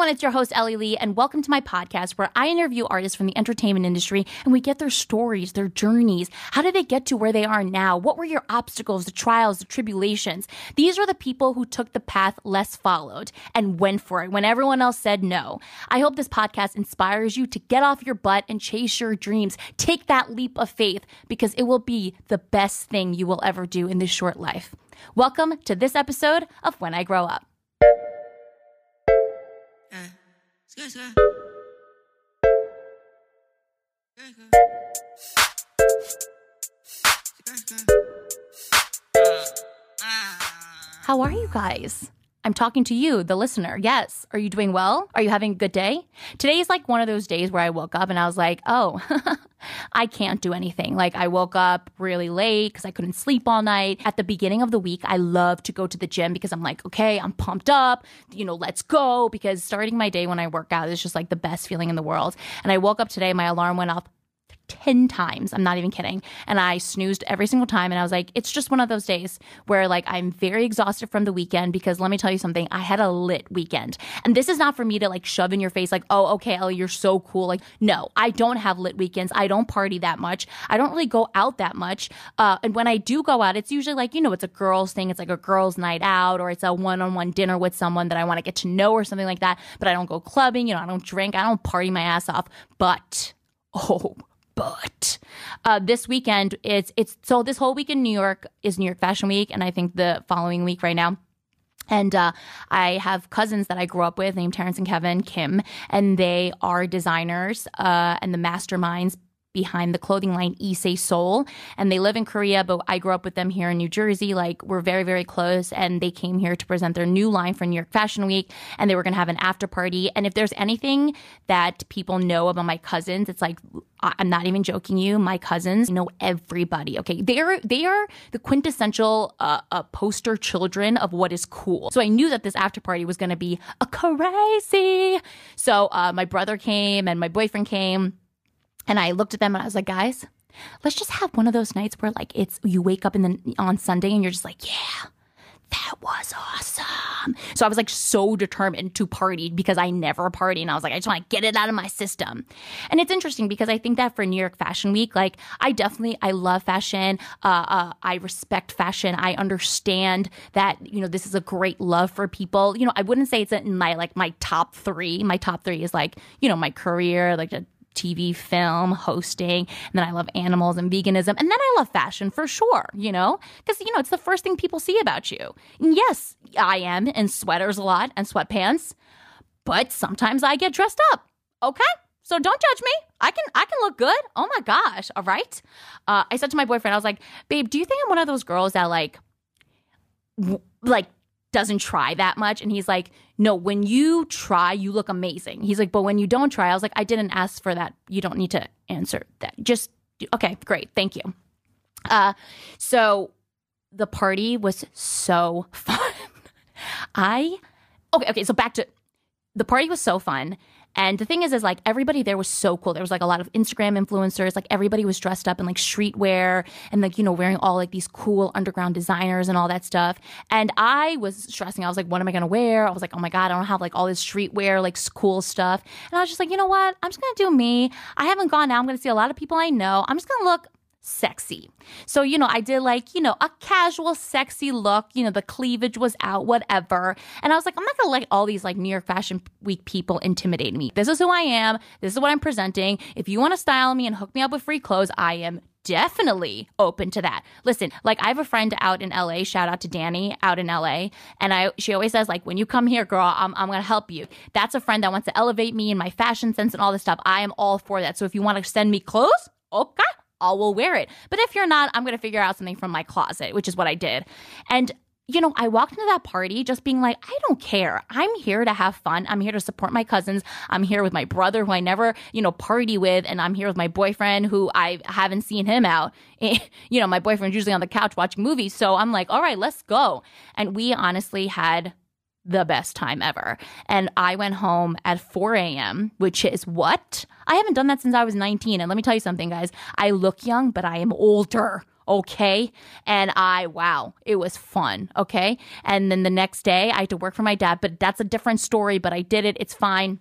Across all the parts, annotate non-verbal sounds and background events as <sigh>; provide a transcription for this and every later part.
everyone, it's your host, Ellie Lee, and welcome to my podcast where I interview artists from the entertainment industry and we get their stories, their journeys. How did they get to where they are now? What were your obstacles, the trials, the tribulations? These are the people who took the path less followed and went for it when everyone else said no. I hope this podcast inspires you to get off your butt and chase your dreams. Take that leap of faith because it will be the best thing you will ever do in this short life. Welcome to this episode of When I Grow Up. How are you guys? I'm talking to you, the listener. Yes. Are you doing well? Are you having a good day? Today is like one of those days where I woke up and I was like, oh, <laughs> I can't do anything. Like, I woke up really late because I couldn't sleep all night. At the beginning of the week, I love to go to the gym because I'm like, okay, I'm pumped up, you know, let's go. Because starting my day when I work out is just like the best feeling in the world. And I woke up today, my alarm went off 10 times. I'm not even kidding. And I snoozed every single time. And I was like, it's just one of those days where like I'm very exhausted from the weekend because let me tell you something, I had a lit weekend. And this is not for me to like shove in your face, like, oh, okay, Ellie, you're so cool. Like, no, I don't have lit weekends. I don't party that much. I don't really go out that much. Uh, and when I do go out, it's usually like, you know, it's a girls thing. It's like a girls' night out or it's a one on one dinner with someone that I want to get to know or something like that. But I don't go clubbing, you know, I don't drink, I don't party my ass off. But, <laughs> oh, but uh, this weekend it's it's so this whole week in New York is New York Fashion Week, and I think the following week right now. And uh, I have cousins that I grew up with named Terrence and Kevin Kim, and they are designers uh, and the masterminds behind the clothing line IISE Seoul. And they live in Korea, but I grew up with them here in New Jersey. Like, we're very, very close. And they came here to present their new line for New York Fashion Week. And they were going to have an after party. And if there's anything that people know about my cousins, it's like, I'm not even joking you. My cousins know everybody. Okay, they are they are the quintessential uh, uh, poster children of what is cool. So I knew that this after party was going to be a crazy. So uh, my brother came and my boyfriend came and I looked at them and I was like, guys, let's just have one of those nights where like it's you wake up in the on Sunday and you're just like, yeah, that was awesome. So I was like so determined to party because I never party. And I was like, I just want to get it out of my system. And it's interesting because I think that for New York Fashion Week, like I definitely, I love fashion. Uh, uh, I respect fashion. I understand that, you know, this is a great love for people. You know, I wouldn't say it's in my, like my top three. My top three is like, you know, my career, like TV, film, hosting, and then I love animals and veganism, and then I love fashion for sure, you know, because, you know, it's the first thing people see about you. And yes, I am in sweaters a lot and sweatpants, but sometimes I get dressed up, okay? So don't judge me. I can I can look good. Oh my gosh. All right. Uh, I said to my boyfriend, I was like, babe, do you think I'm one of those girls that like, w- like doesn't try that much. And he's like, no, when you try, you look amazing. He's like, but when you don't try, I was like, I didn't ask for that. You don't need to answer that. Just, okay, great. Thank you. Uh, so the party was so <laughs> fun. I, okay, okay. So back to the party was so fun. And the thing is, is like everybody there was so cool. There was like a lot of Instagram influencers. Like everybody was dressed up in like streetwear and like, you know, wearing all like these cool underground designers and all that stuff. And I was stressing. I was like, what am I going to wear? I was like, oh my God, I don't have like all this streetwear, like cool stuff. And I was just like, you know what? I'm just going to do me. I haven't gone out. I'm going to see a lot of people I know. I'm just going to look sexy. So, you know, I did like, you know, a casual, sexy look. You know, the cleavage was out, whatever. And I was like, I'm not gonna let all these like New York Fashion Week people intimidate me. This is who I am. This is what I'm presenting. If you wanna style me and hook me up with free clothes, I am definitely open to that. Listen, like I have a friend out in LA, shout out to Danny out in LA, and I she always says like when you come here, girl, I'm I'm going to help you. That's a friend that wants to elevate me in my fashion sense and all this stuff. I am all for that. So if you want to send me clothes, okay, I will wear it. But if you're not, I'm going to figure out something from my closet, which is what I did. And you know, I walked into that party just being like, I don't care. I'm here to have fun. I'm here to support my cousins. I'm here with my brother who I never, you know, party with. And I'm here with my boyfriend who I haven't seen him out. <laughs> you know, my boyfriend's usually on the couch watching movies. So I'm like, all right, let's go. And we honestly had the best time ever. And I went home at 4 a.m., which is what? I haven't done that since I was 19. And let me tell you something, guys. I look young, but I am older. okay? And I, wow, it was fun, okay? And then the next day, I had to work for my dad, but that's a different story, but I did it. It's fine.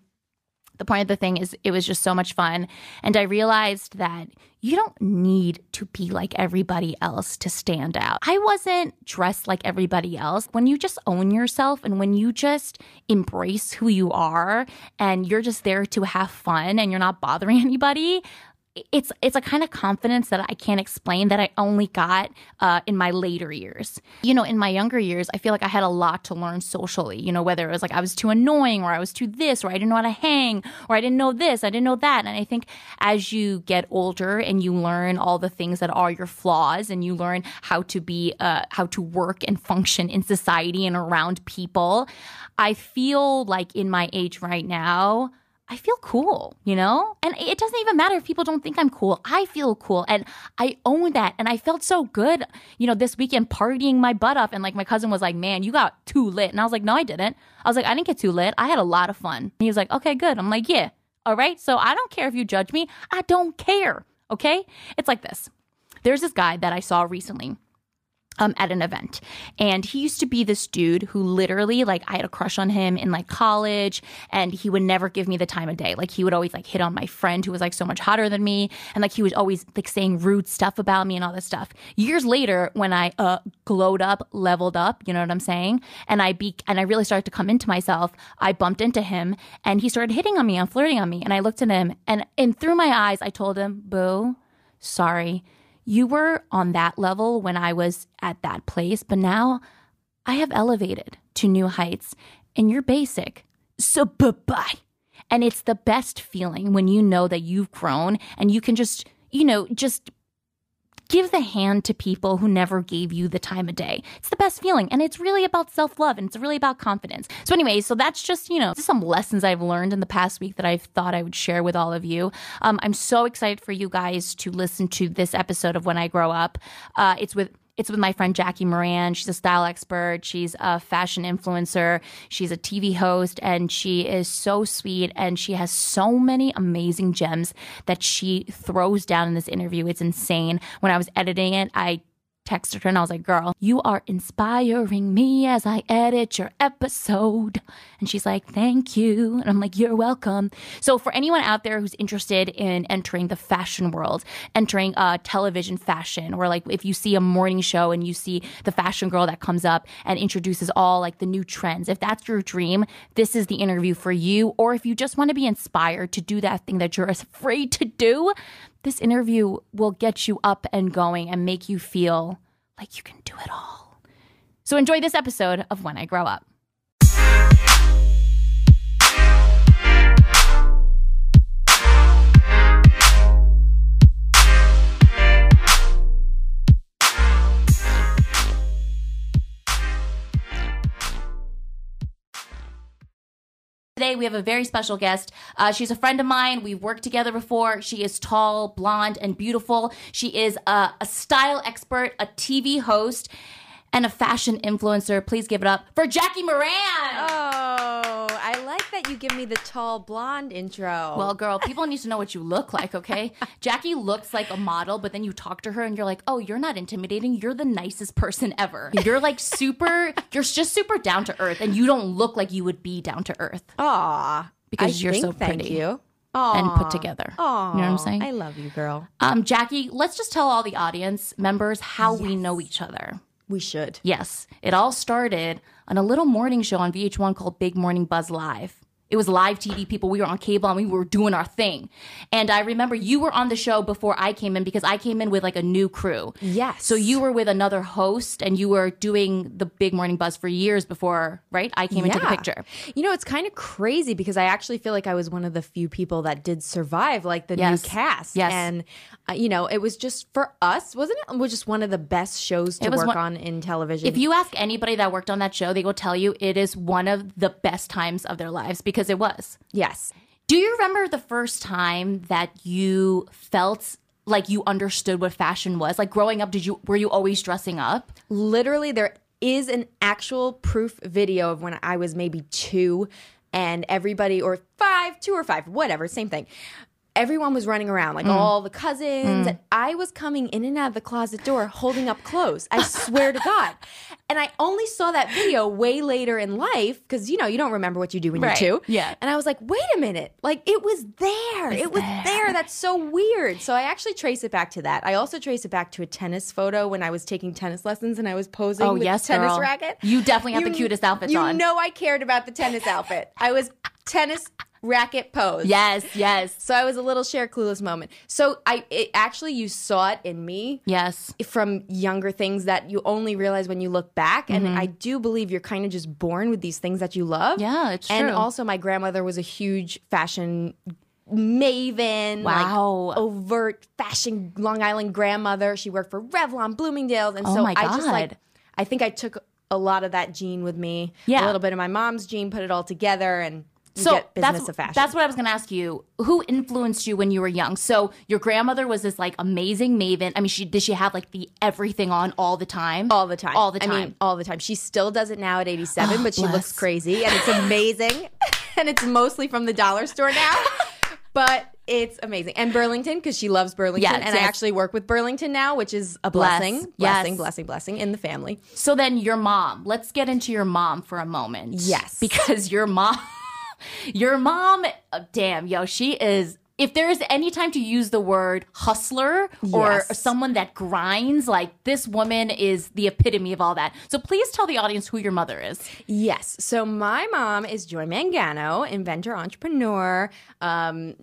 The point of the thing is, it was just so much fun. And I realized that you don't need to be like everybody else to stand out. I wasn't dressed like everybody else. When you just own yourself and when you just embrace who you are and you're just there to have fun and you're not bothering <laughs> anybody, it's it's a kind of confidence that I can't explain that I only got uh, in my later years. You know, in my younger years, I feel like I had a lot to learn socially. You know, whether it was like I was too annoying, or I was too this, or I didn't know how to hang, or I didn't know this, I didn't know that. And I think as you get older and you learn all the things that are your flaws, and you learn how to be, uh, how to work and function in society and around people, I feel like in my age right now. I feel cool, you know? And it doesn't even matter if people don't think I'm cool. I feel cool and I own that. And I felt so good, you know, this weekend partying my butt off. And like my cousin was like, man, you got too lit. And I was like, no, I didn't. I was like, I didn't get too lit. I had a lot of fun. And he was like, okay, good. I'm like, yeah. All right. So I don't care if you judge me. I don't care. Okay. It's like this. There's this guy that I saw recently um, at an event. And he used to be this dude who literally, like, I had a crush on him in like college, and he would never give me the time of day. Like, he would always like hit on my friend who was like so much hotter than me, and like he was always like saying rude stuff about me and all this stuff. Years later, when I uh, glowed up, leveled up, you know what I'm saying, and I be and I really started to come into myself, I bumped into him, and he started hitting on me and flirting on me, and I looked at him, and and through my eyes, I told him, "Boo, sorry." You were on that level when I was at that place, but now I have elevated to new heights and you're basic. So bye bye. And it's the best feeling when you know that you've grown and you can just, you know, just give the hand to people who never gave you the time of day. It's the best feeling. And it's really about self love and it's really about confidence. So, anyway, so that's just, you know, some lessons I've learned in the past week that I've thought I would share with all of you. Um, I'm so excited for you guys to listen to this episode of When I Grow Up. Uh, it's with it's with my friend Jackie Moran. She's a style expert. She's a fashion influencer. She's a TV host and she is so sweet and she has so many amazing gems that she throws down in this interview. It's insane. When I was editing it, I texted her and I was like, girl, you are inspiring me as I edit your episode. And she's like, thank you. And I'm like, you're welcome. So for anyone out there who's interested in entering the fashion world, entering uh, television fashion, or like if you see a morning show and you see the fashion girl that comes up and introduces all like the new trends, if that's your dream, this is the interview for you. Or if you just want to be inspired to do that thing that you're afraid to do, this interview will get you up and going and make you feel like you can do it all. So enjoy this episode of When I Grow Up. Today, we have a very special guest. Uh, she's a friend of mine. We've worked together before. She is tall, blonde, and beautiful. She is a, a style expert, a TV host, and a fashion influencer. Please give it up for Jackie Moran. Oh, that you give me the tall blonde intro. Well, girl, people need to know what you look like, okay? <laughs> Jackie looks like a model, but then you talk to her and you're like, oh, you're not intimidating. You're the nicest person ever. You're like super, you're just super down to earth, and you don't look like you would be down to earth. Aw. Because I you're think so Thank pretty. you. And put together. Aw. You know what I'm saying? I love you, girl. Um, Jackie, let's just tell all the audience members how we know each other. We should. Yes, it all started on a little morning show on VH1 called Big Morning Buzz Live. It was live TV people. We were on cable and we were doing our thing. And I remember you were on the show before I came in because I came in with like a new crew. Yes. So you were with another host and you were doing the Big Morning Buzz for years before, right? I came into the Yeah. picture. You know, it's kind of crazy because I actually feel like I was one of the few people that did survive, like the Yes. new cast. Yes. And, uh, you know, it was just for us, wasn't it? It was just one of the best shows to work one- on in television. If you ask anybody that worked on that show, they will tell you it is one of the best times of their lives because it was. yes. Do you remember the first time that you felt like you understood what fashion was? Like growing up, did you were you always dressing up? literally there is an actual proof video of when I was maybe two and everybody or five, two or five, whatever, same thing. Everyone was running around, Mm. like all the cousins. And I was coming in and out of the closet door holding up clothes. I swear to God. And I only saw that video way later in life because, you know, you don't remember what you do when Right. you're two. Yeah. And I was like, wait a minute. Like, it was there. it was there. That's so weird. So I actually trace it back to that. I also trace it back to a tennis photo when I was taking tennis lessons and I was posing Oh, with yes, tennis girl. racket. You definitely have the cutest outfits you on. know I cared about the tennis outfit. I was tennis racket pose. Yes, yes, So I was a little Cher clueless moment. So I it, actually you saw it in me yes. from younger things that you only realize when you look back. And Mm-hmm. I do believe you're kind of just born with these things that you love. Yeah, it's And true. And also, my grandmother was a huge fashion maven. Wow. Like overt fashion Long Island grandmother. She worked for Revlon, Bloomingdale's. And Oh so I just like, I think I took a lot of that gene with me. Yeah. A little bit of my mom's gene, put it all together and So that's of fashion. that's what I was going to ask you. Who influenced you when you were young? So your grandmother was this like amazing maven. I mean, she did she have like the everything on all the time? all the time. All the I mean, time. all the time. She still does it now at 87, but she bless. looks crazy and it's amazing. <laughs> and it's mostly from the dollar store now. but it's amazing. And Burlington, because she loves Burlington. Yes, and I actually work with Burlington now, which is a Bless. blessing. Yes. Blessing, blessing, blessing in the family. So then your mom. Let's get into your mom for a moment. Yes. Because your mom your mom uh, damn, yo, she is if there is any time to use the word hustler or Yes. someone that grinds, like this woman is the epitome of all that. So please tell the audience who your mother is. Yes. So my mom is Joy Mangano, inventor, entrepreneur. Um,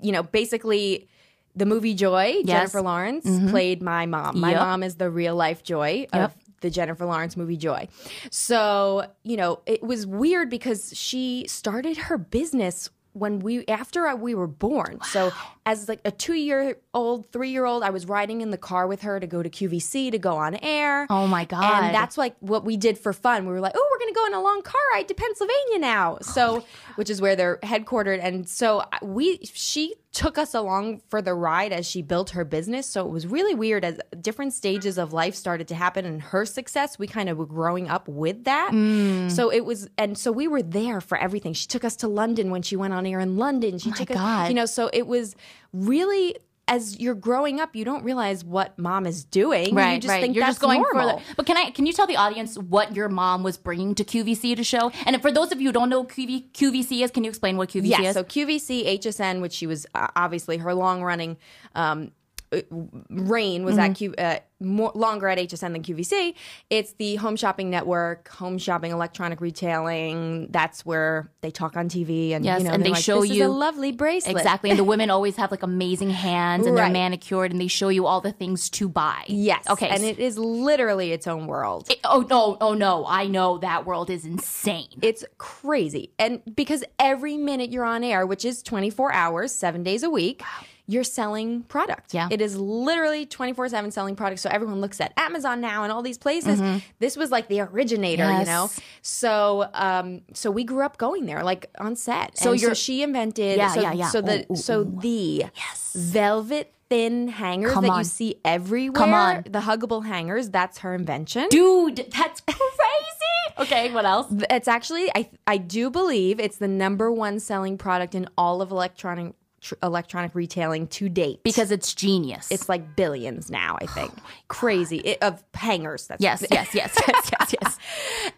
you know, basically the movie Joy, Jennifer Lawrence played my mom. My Yep. mom is the real life Joy of the Jennifer Lawrence movie Joy. So, you know, it was weird because she started her business when we after I- we were born. So, as like a 2-year-old, 3-year-old, I was riding in the car with her to go to QVC to go on air. Oh my God. And that's like what we did for fun. We were like, oh, we're going to go on a long car ride to Pennsylvania now. So, oh which is where they're headquartered. And so we, she took us along for the ride as she built her business. So it was really weird as different stages of life started to happen and her success. We kind of were growing up with that. Mm. So it was, and so we were there for everything. She took us to London when she went on air in London. She took us, Oh God. you know, so it was really. As you're growing up, you don't realize what mom is doing. Right, you just right. think You're that's just going normal. for the. But can I? Can you tell the audience what your mom was bringing to QVC to show? And for those of you who don't know what QV, QVC is, can you explain what QVC Yeah, is? so QVC, HSN, which she was uh, obviously her long running um, reign was Mm-hmm. at Q, uh, more longer at HSN than QVC. It's the home shopping network, home shopping, electronic retailing. That's where they talk on TV and Yes, you know, and they're like, show this is you- a lovely bracelet. Exactly. And the women <laughs> always have like amazing hands and they're manicured and they show you all the things to buy. Yes. Okay. And it is literally its own world. oh no, oh no. I know that world is insane. It's crazy. And because every minute you're on air, which is 24 hours, seven days a week, you're selling product. Yeah. It is literally 24 7 selling product. So everyone looks at Amazon now and all these places. This was like the originator, you know? Mm-hmm. So um so we grew up going there, like on set. So And you're- she invented Yeah, so, yeah, yeah. so the Ooh, ooh, so the velvet thin hangers Come that on. you see everywhere. Come on. The huggable hangers, that's her invention. Dude, that's crazy. okay, what else? It's actually I I do believe it's the number one selling product in all of electronic tr- electronic retailing to date Because it's genius. it's like billions now. I think <gasps> oh crazy it, of hangers. That's yes, yes, yes, <laughs> yes, yes, yes.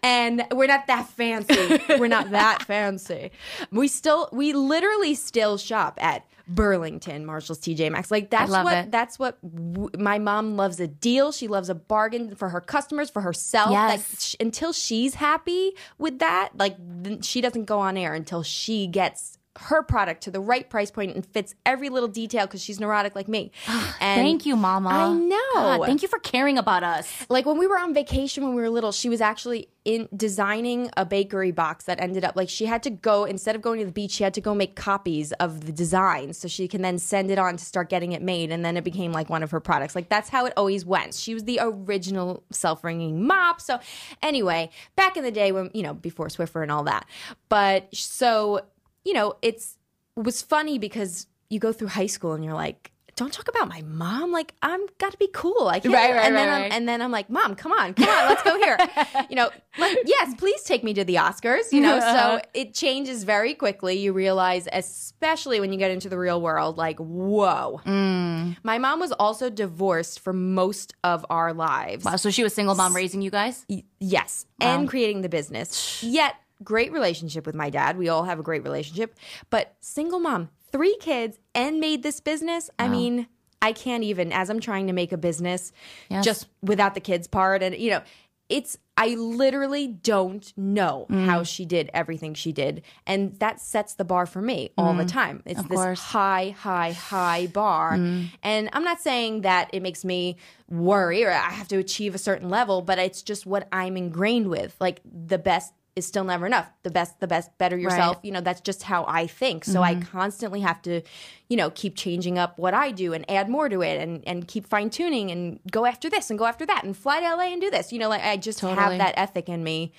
and we're not that fancy. we're not that fancy. We still we literally still shop at Burlington, Marshalls, TJ Maxx. Like that's what it. that's what w- my mom loves a deal. She loves a bargain for her customers, for herself. Yes. Like sh- until she's happy with that, like th- she doesn't go on air until she gets her product to the right price point and fits every little detail because she's neurotic like me. Ah, and Thank you, Mama. I know. God, thank you for caring about us. like when we were on vacation when we were little, she was actually in designing a bakery box that ended up like she had to go instead of going to the beach, she had to go make copies of the design so she can then send it on to start getting it made, and then it became like one of her products. Like that's how it always went. She was the original self-wringing mop. So anyway, back in the day when you know before Swiffer and all that, but so you know it's it was funny because you go through high school and you're like don't talk about my mom. Like I'm got to be cool. I can't. Right, right, and then right, I'm, and then I'm like, mom, come on, come on, let's go here. <laughs> you know, like, yes, please take me to the Oscars. You know, so <laughs> it changes very quickly. You realize, especially when you get into the real world, like, whoa. Mm. My mom was also divorced for most of our lives. Wow, so she was single mom raising you guys? Y- Yes, and creating the business. Yet, great relationship with my dad. We all have a great relationship. But single mom, three kids, and made this business. I mean, I can't even, as I'm trying to make a business Yes. just without the kids part. And, you know, it's, I literally don't know Mm. how she did everything she did. And that sets the bar for me all the time. It's Mm. Of this course. high, high, high bar. And I'm not saying that it makes me worry or I have to achieve a certain level, but it's just what I'm ingrained with. Like the best is still never enough. The best, the best, better yourself. Right. You know, that's just how I think. So I mm-hmm. constantly have to, you know, keep changing up what I do and add more to it and, and keep fine tuning and go after this and go after that and fly to LA and do this. You know, like I just Totally. have that ethic in me,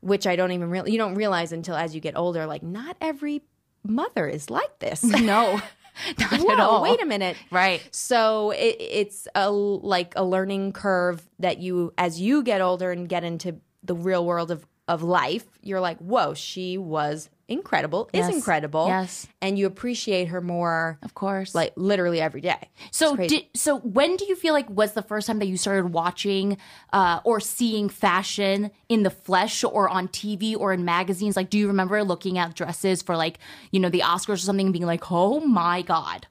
which I don't even really, you don't realize until as you get older, like not every mother is like this. <laughs> No, <laughs> not Whoa, at all. wait a minute. Right. So it, it's a like a learning curve that you, as you get older and get into the real world of of life, you're like, whoa, she was incredible, Yes. is incredible, Yes. and you appreciate her more, Of course. like literally every day. So did so when do you feel like was the first time that you started watching uh, or seeing fashion in the flesh or on TV or in magazines? Like, do you remember looking at dresses for like you know the Oscars or something and being like, oh my god?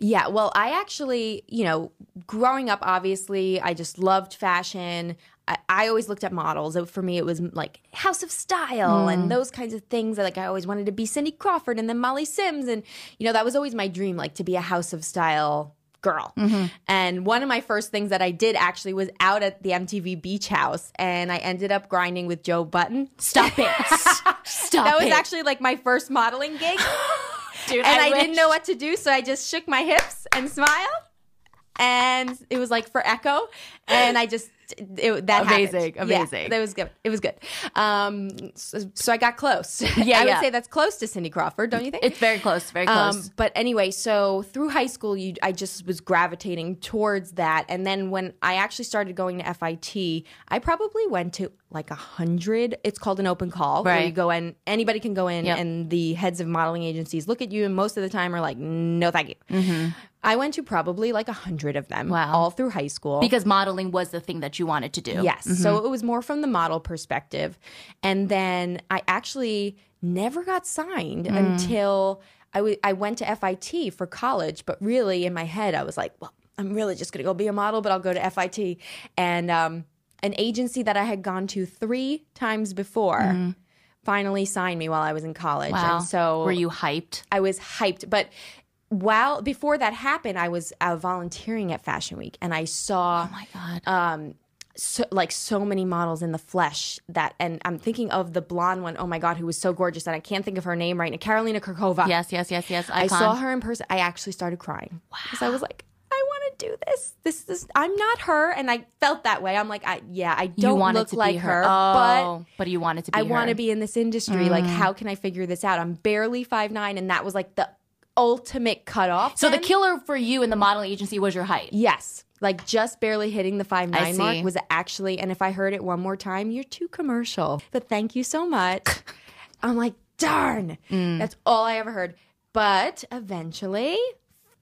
Yeah, well, I actually, you know, growing up, obviously, I just loved fashion. I, I always looked at models. For me, it was like House of Style and mm. those kinds of things. Like, I always wanted to be Cindy Crawford and then Molly Sims. And, you know, that was always my dream, like to be a House of Style girl. Mm-hmm. And one of my first things that I did actually was out at the MTV Beach House. And I ended up grinding with Joe Budden. Stop it! <laughs> Stop That was it. actually like my first modeling gig. <gasps> Dude, and I, wish- didn't know what to do, so I just shook my hips and smiled. And it was like for Ecko, and I just it, that Amazing, happened. Yeah, amazing. that was good. It was good. Um, so, so I got close. <laughs> Yeah, I would yeah. say that's close to Cindy Crawford, don't you think? It's very close, very close. Um, but anyway, so through high school, you, I just was gravitating towards that. And then when I actually started going to FIT, I probably went to like a hundred. It's called an open call where Right. you go in, anybody can go in, Yep. and the heads of modeling agencies look at you, and most of the time are like, no, thank you. I went to probably like a hundred of them, Mm-hmm. Wow. all through high school. because modeling was the thing that you wanted to do. Yes. So it was more from the model perspective. And then I actually never got signed until I w- I went to FIT for college. But really, in my head, I was like, well, I'm really just going to go be a model, but I'll go to FIT. And um, an agency that I had gone to three times before finally signed me while I was in college. Wow. And so Were you hyped? I was hyped. But while before that happened, I was uh, volunteering at Fashion Week and I saw Oh my god. um so, like so many models in the flesh that and I'm thinking of the blonde one oh my god who was so gorgeous and I can't think of her name right now Karolina Kurkova yes, yes, yes, yes. I saw her in person. I actually started crying. Because I was like I want to do this. This is I'm not her. And I felt that way. I'm like I yeah I don't look to like be her, her, but oh, but you wanted to be I want to be in this industry. Like how can I figure this out? I'm barely five nine and that was like the ultimate cutoff So the killer for you in the modeling agency was your height. Yes. Like just barely hitting the five nine mark was actually, and if I heard it one more time, you're too commercial. But thank you so much. <laughs> I'm like, darn. Mm. That's all I ever heard. But eventually,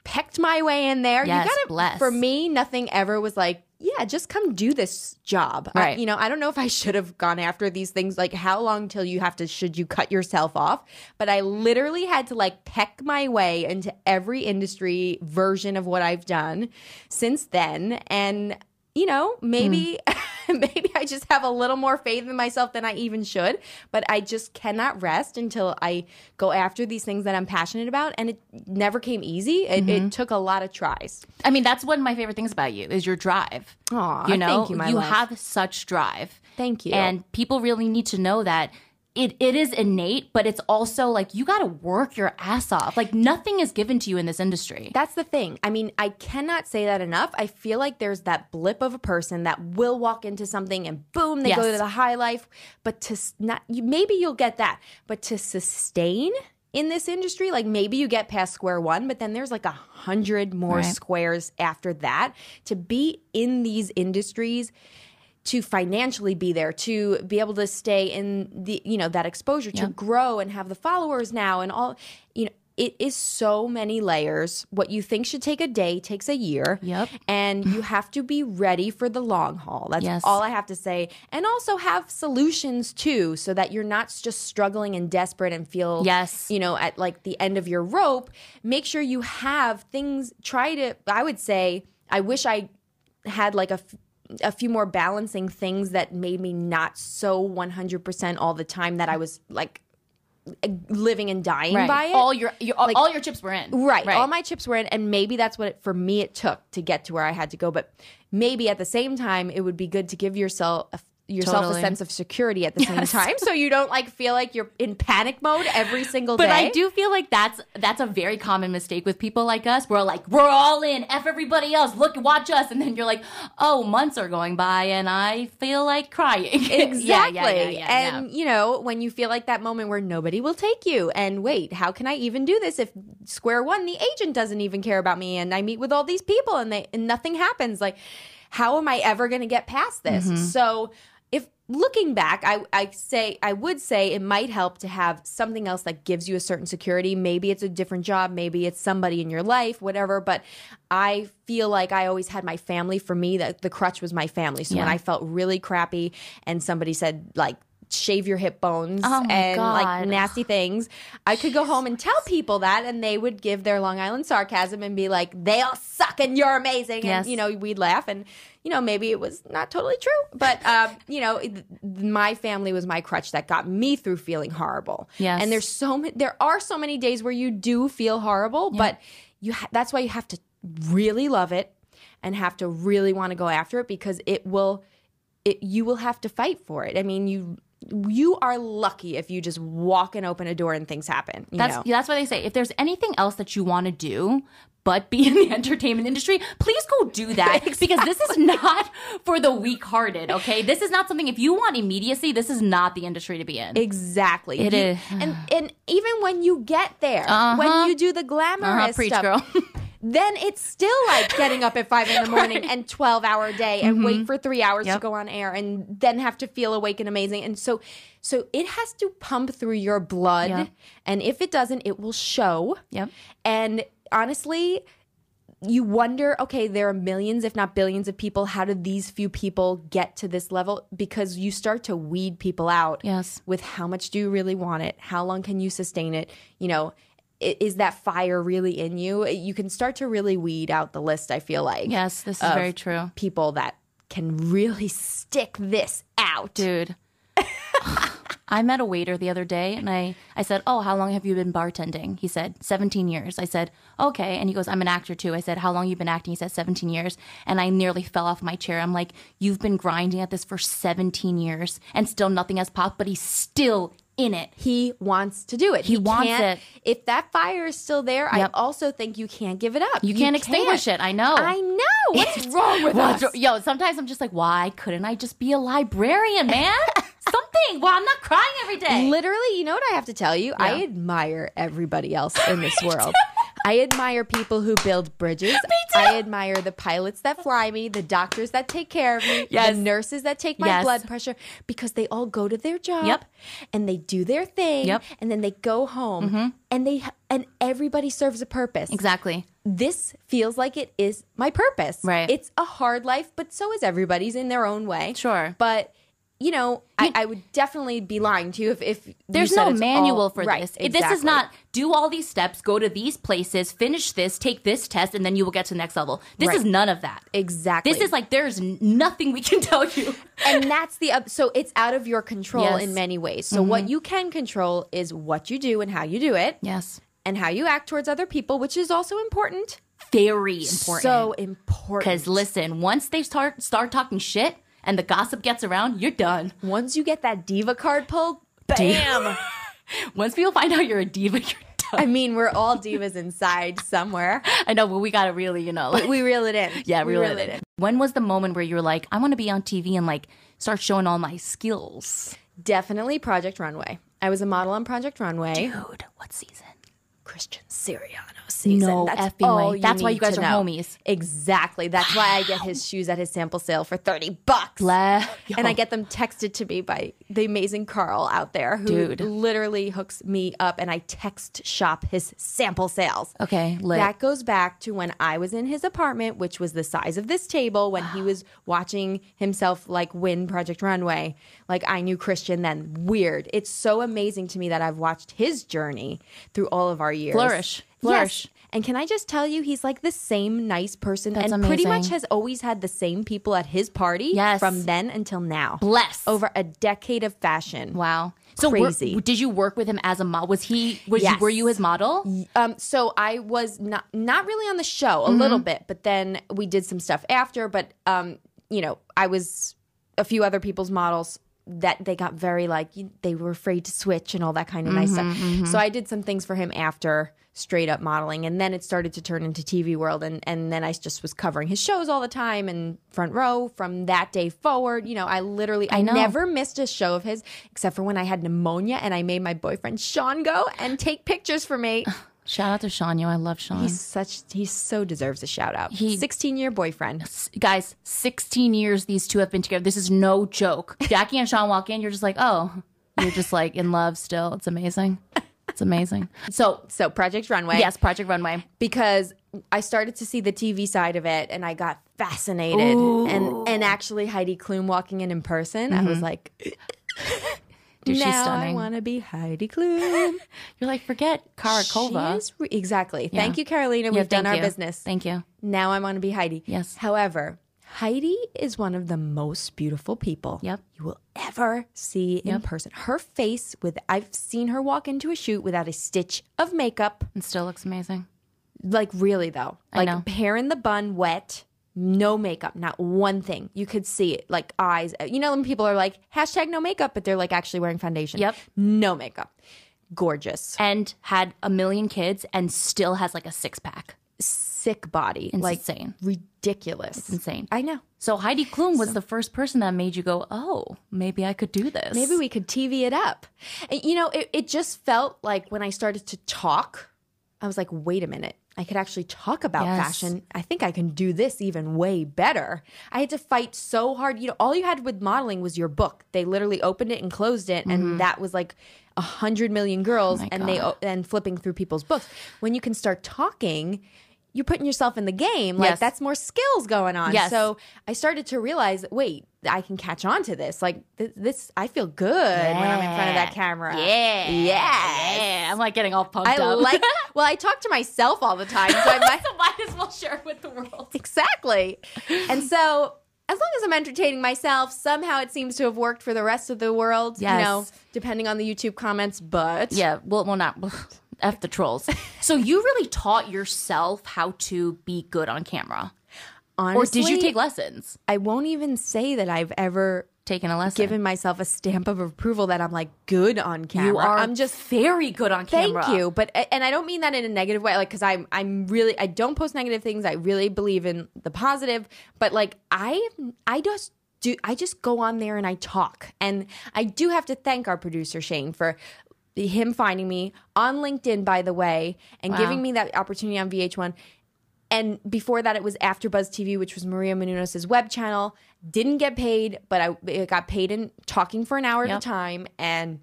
pecked my way in there. Yes, you gotta, bless. For me, nothing ever was like, yeah, just come do this job. I- Right. you know, I don't know if I should have gone after these things. Like, how long till you have to, should you cut yourself off? But I literally had to like peck my way into every industry version of what I've done since then. And, you know, maybe. Hmm. <laughs> <laughs> Maybe I just have a little more faith in myself than I even should, but I just cannot rest until I go after these things that I'm passionate about. And it never came easy. It, it mm-hmm. took a lot of tries. I mean, that's one of my favorite things about you is your drive. Aw, you know, thank you, my love. have such drive. Thank you. And people really need to know that it, it is innate, but it's also like you got to work your ass off. Like nothing is given to you in this industry. That's the thing. I mean, I cannot say that enough. I feel like there's that blip of a person that will walk into something and boom, they go to the high life. But to not, you, maybe you'll get that. But to sustain in this industry. Like maybe you get past square one, but then there's like a hundred more Right. squares after that. To be in these industries, to financially be there, to be able to stay in the you know that exposure, to grow and have the followers now and all you know. It is so many layers. What you think should take a day takes a year. Yep. And you have to be ready for the long haul. That's Yes. all I have to say. And also have solutions too, so that you're not just struggling and desperate and feel, Yes. you know, at like the end of your rope. Make sure you have things, try to, I would say, I wish I had like a, f- a few more balancing things that made me not so 100% all the time that I was like living and dying by it. All your, your all, all your chips were in. Right. All my chips were in, and maybe that's what it, for me it took to get to where I had to go. But maybe at the same time, it would be good to give yourself a, yourself Totally. a sense of security at the same time, so you don't like feel like you're in panic mode every single But day. But I do feel like that's that's a very common mistake with people like us. We're like, we're all in, f everybody else. Look, watch us, and then you're like, oh, months are going by, and I feel like crying. Exactly. <laughs> yeah, yeah, yeah, and you know, when you feel like that moment where nobody will take you and wait, how can I even do this if square one the agent doesn't even care about me and I meet with all these people and they and nothing happens like how am I ever going to get past this? Mm-hmm. So looking back, I, I say I would say it might help to have something else that gives you a certain security. Maybe it's a different job, maybe it's somebody in your life, whatever. But I feel like I always had my family. For me, that the crutch was my family. So when I felt really crappy and somebody said like shave your hip bones Oh and like nasty things, I could go home and tell people that and they would give their Long Island sarcasm and be like, they all suck and you're amazing. Yes. And, you know, we'd laugh and, you know, maybe it was not totally true. But, um, you know, th- my family was my crutch that got me through feeling horrible. Yes. And there's so many, there are so many days where you do feel horrible, but you ha- that's why you have to really love it and have to really want to go after it because it will it, you will have to fight for it. I mean, you you are lucky if you just walk and open a door and things happen. You That's know? that's why they say if there's anything else that you want to do but be <laughs> in the entertainment industry, please go do <laughs> that because this is not for the weak-hearted, okay? This is not something if you want immediacy, this is not the industry to be in. Exactly. It You- is. And and even when you get there, Uh-huh. when you do the glamorous Uh-huh, preach, stuff, girl. <laughs> then it's still like getting up at five in the <laughs> morning and 12 hour day and wait for three hours to Mm-hmm. Go on air and then have to feel awake and amazing. And so, so it has to pump through your blood. Yep. And if it doesn't, it will show. Yep. And honestly, you wonder okay, there are millions, if not billions, of people. How did these few people get to this level? Because you start to weed people out Yes. with how much do you really want it? How long can you sustain it? You know, is that fire really in you? You can start to really weed out the list, I feel like. Yes, this is very true. People that can really stick this out. Dude. <laughs> I met a waiter the other day and I, I said, Oh, how long have you been bartending? He said, 17 years. I said, Okay. And he goes, I'm an actor too. I said, How long you been acting? He said, 17 years. And I nearly fell off my chair. I'm like, You've been grinding at this for 17 years and still nothing has popped, but he's still in it. He wants to do it. He wants can't- it. If that fire is still there, Yep. I also think you can't give it up. You can't extinguish it. I know. I know. What's wrong with us? Yo, sometimes I'm just like, why couldn't I just be a librarian, man? Something. Well, I'm not crying every day. Literally, you know what I have to tell you? I admire everybody else <laughs> in this world. I admire people who build bridges. <laughs> I admire the pilots that fly me, the doctors that take care of me, Yes. the nurses that take my Yes. blood pressure because they all go to their job Yep. and they do their thing Yep. Mm-hmm. and then they go home and they and everybody serves a purpose. exactly. This feels like it is my purpose. Right. It's a hard life, but so is everybody's in their own way. Sure. But you know, I, I would definitely be lying to you if, if There's no manual all- for right, this. This is not do all these steps, go to these places, finish this, take this test, and then you will get to the next level. This Right. is none of that. exactly. This is like there's nothing we can <laughs> tell you. and that's the so it's out of your control Yes. Mm-hmm. in many ways. So what you can control is what you do and how you do it, Yes. and how you act towards other people, which is also important. Very important. So important. Because listen, once they start start talking shit and the gossip gets around, you're done. once you get that diva card pulled, bam. <laughs> Once people find out you're a diva, you're done. I mean, we're all divas inside somewhere. I know, but we gotta really, you know, like, We reel it in. yeah, we reel it in. When was the moment where you were like, I want to be on TV and like start showing all my skills? Definitely Project Runway. I was a model on Project Runway. Dude, what season? Christian Siriano season. No That's effing all way. That's why you guys are know. homies. Exactly. That's why I get his shoes at his sample sale for 30 bucks. Le- And I get them texted to me by the amazing Carl out there who Dude. literally hooks me up and I text shop his sample sales. Okay, lit. That goes back to when I was in his apartment, which was the size of this table, when he was watching himself like win Project Runway. Like I knew Christian then. Weird. It's so amazing to me that I've watched his journey through all of our years. Flourish. Flourish. Yes. And can I just tell you, he's like the same nice person That's and pretty much has always had the same people at his party Yes. from then until now. Bless. Over a decade of fashion. Wow. So were- Crazy. did you work with him as a model? Was he? Was you, Yes. were you his model? Um, so I was not not really on the show Mm-hmm. a little bit, but then we did some stuff after. But um, you know, I was a few other people's models that they got very like they were afraid to switch and all that kind of nice stuff. Mm-hmm, So I did some things for him after straight up modeling and then it started to turn into TV world and and then I just was covering his shows all the time and front row from that day forward you know I literally I, know. never missed a show of his except for when I had pneumonia and I made my boyfriend Sean go and take pictures for me Shout out to Sean. Yo, I love Sean. He's such he so deserves a shout out. He- 16 year boyfriend. S- guys, 16 years these two have been together. This is no joke. <laughs> Jackie and Sean walk in, you're just like, oh, you're just like in love still. It's amazing. It's amazing. So, So Project Runway. yes, Project Runway. Because I started to see the TV side of it and I got fascinated. Ooh. And and actually Heidi Klum walking in in person, I was mm-hmm. like <laughs> Dude, she's now I want to be Heidi Klum. <laughs> You're like, forget Kurkova. She is re- exactly. Thank you, Carolina. Yeah, We've done our you. business. Thank you. Now I want to be Heidi. Yes. However, Heidi is one of the most beautiful people Yep. you will ever see in person. Her face with I've seen her walk into a shoot without a stitch of makeup. And still looks amazing. Like really though. Like hair in the bun wet. No makeup, not one thing. You could see it, like eyes. You know, when people are like hashtag no makeup, but they're like actually wearing foundation. Yep. no makeup, gorgeous, And had a million kids and still has like a six pack. sick body, It's like insane. ridiculous. Insane. I know. So Heidi Klum was the first person that made you go, oh, maybe I could do this. maybe we could TV it up. And, you know, it, it just felt like when I started to talk, I was like, wait a minute. I could actually talk about Yes. fashion. I think I can do this even way better. I had to fight so hard. You know, all you had with modeling was your book. They literally opened it and closed it, and that was like a hundred million girls, Mm-hmm. Oh and they God. and flipping through people's books. When you can start talking. You're putting yourself in the game. Like Yes. that's more skills going on. Yes. So I started to realize, wait, I can catch on to this. Like th- this, I feel good when I'm in front of that camera. Yeah. Yes. Yeah. I'm like getting all pumped I up. like. <laughs> Well, I talk to myself all the time, so I <laughs> might so might as well share it with the world. exactly. And so, as long as I'm entertaining myself, somehow it seems to have worked for the rest of the world. You know, depending on the YouTube comments, but Yeah. Well, well, not <laughs> f the trolls. So you really taught yourself how to be good on camera, honestly, or did you take lessons? I won't even say that I've ever Taken a lesson. given myself a stamp of approval that I'm like good on camera. you are. I'm just very good on camera. Thank you, but and I don't mean that in a negative way, like because I'm I'm really I don't post negative things. I really believe in the positive, but like I I just do I just go on there and I talk, and I do have to thank our producer Shane for him finding me on LinkedIn, by the way, and giving me that opportunity on VH1. And before that, it was AfterBuzz TV, which was Maria Menounos' web channel. Didn't get paid, but I it got paid in talking for an hour at a time. And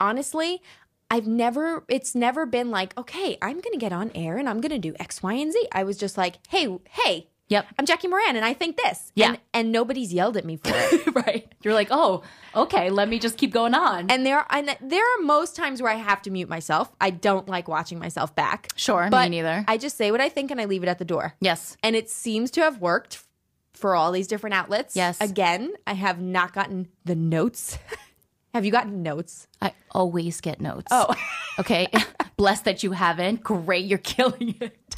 honestly, I've never, it's never been like, okay, I'm going to get on air and I'm going to do X, Y, and Z. I was just like, hey, hey, Yep. I'm Jackie Moran and I think this. Yeah. And, and nobody's yelled at me for it. <laughs> right. You're like, oh, okay. Let me just keep going on. and there, and there are most times where I have to mute myself. I don't like watching myself back. Sure, me but neither. I just say what I think and I leave it at the door. yes. And it seems to have worked for all these different outlets. Yes. Again, I have not gotten the notes. <laughs> have you gotten notes? I always get notes. Oh. <laughs> okay. Blessed that you haven't. Great. You're killing it.